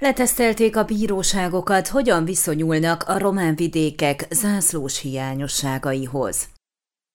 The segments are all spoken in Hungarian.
Letesztelték a bíróságokat, hogyan viszonyulnak a román vidékek zászlós hiányosságaihoz.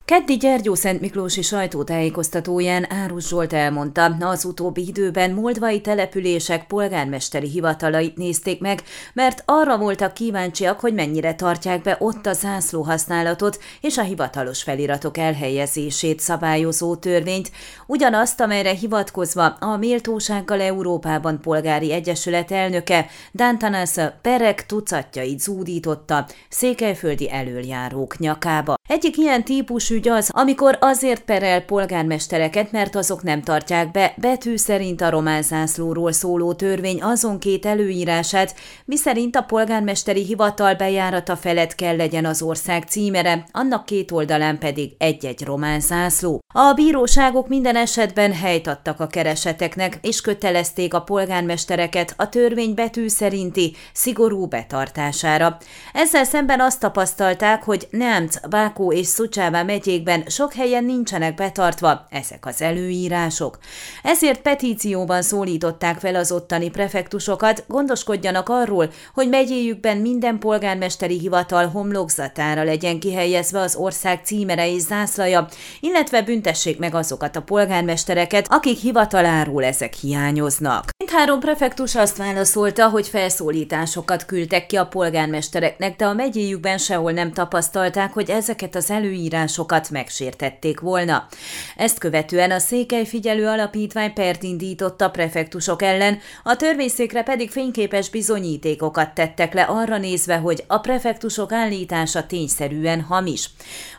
Keddi Gyergyó Szent Miklósi sajtótájékoztatóján Árus Zsolt elmondta, az utóbbi időben moldvai települések polgármesteri hivatalait nézték meg, mert arra voltak kíváncsiak, hogy mennyire tartják be ott a zászló használatot és a hivatalos feliratok elhelyezését szabályozó törvényt, ugyanazt, amelyre hivatkozva a Méltósággal Európában Polgári Egyesület elnöke Dantanasa perek tucatjait zúdította székelyföldi elöljárók nyakába. Egyik ilyen típusú ügy az, amikor azért perel polgármestereket, mert azok nem tartják be betű szerint a román zászlóról szóló törvény azon két előírását, miszerint a polgármesteri hivatal bejárata felett kell legyen az ország címere, annak két oldalán pedig egy-egy román zászló. A bíróságok minden esetben helyt adtak a kereseteknek, és kötelezték a polgármestereket a törvény betű szerinti szigorú betartására. Ezzel szemben azt tapasztalták, hogy Nemc, Bákó és Szucsává megyékben sok helyen nincsenek betartva ezek az előírások. Ezért petícióban szólították fel az ottani prefektusokat, gondoskodjanak arról, hogy megyéjükben minden polgármesteri hivatal homlokzatára legyen kihelyezve az ország címere és zászlaja, illetve büntessék meg azokat a polgármestereket, akik hivataláról ezek hiányoznak. Mindhárom prefektus azt válaszolta, hogy felszólításokat küldtek ki a polgármestereknek, de a megyéjükben sehol nem tapasztalták, hogy ezeket az előírásokat megsértették volna. Ezt követően a Székely Figyelő Alapítvány pert indított a prefektusok ellen, a törvényszékre pedig fényképes bizonyítékokat tettek le arra nézve, hogy a prefektusok állítása tényszerűen hamis.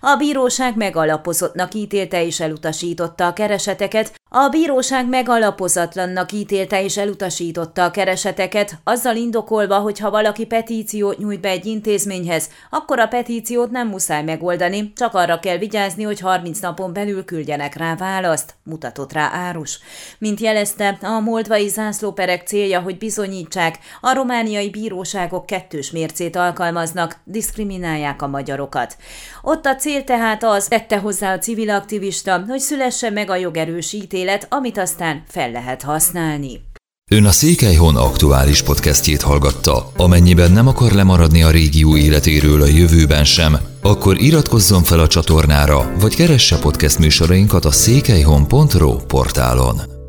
A bíróság megalapozottnak ítélte és elutasította a kereseteket, a bíróság megalapozatlannak ítélte és elutasította a kereseteket, azzal indokolva, hogy ha valaki petíciót nyújt be egy intézményhez, akkor a petíciót nem muszáj megoldani, csak arra kell vigyázni, hogy 30 napon belül küldjenek rá választ, mutatott rá Árus. Mint jelezte, a moldvai zászlóperek célja, hogy bizonyítsák, a romániai bíróságok kettős mércét alkalmaznak, diszkriminálják a magyarokat. Ott a cél tehát az, tette hozzá a civil aktivista, hogy szülesse meg a jogerős ítélet, amit aztán fel lehet használni. Ön a Székelyhon aktuális podcastjét hallgatta. Amennyiben nem akar lemaradni a régió életéről a jövőben sem, akkor iratkozzon fel a csatornára, vagy keresse podcast műsorainkat a székelyhon.pro portálon.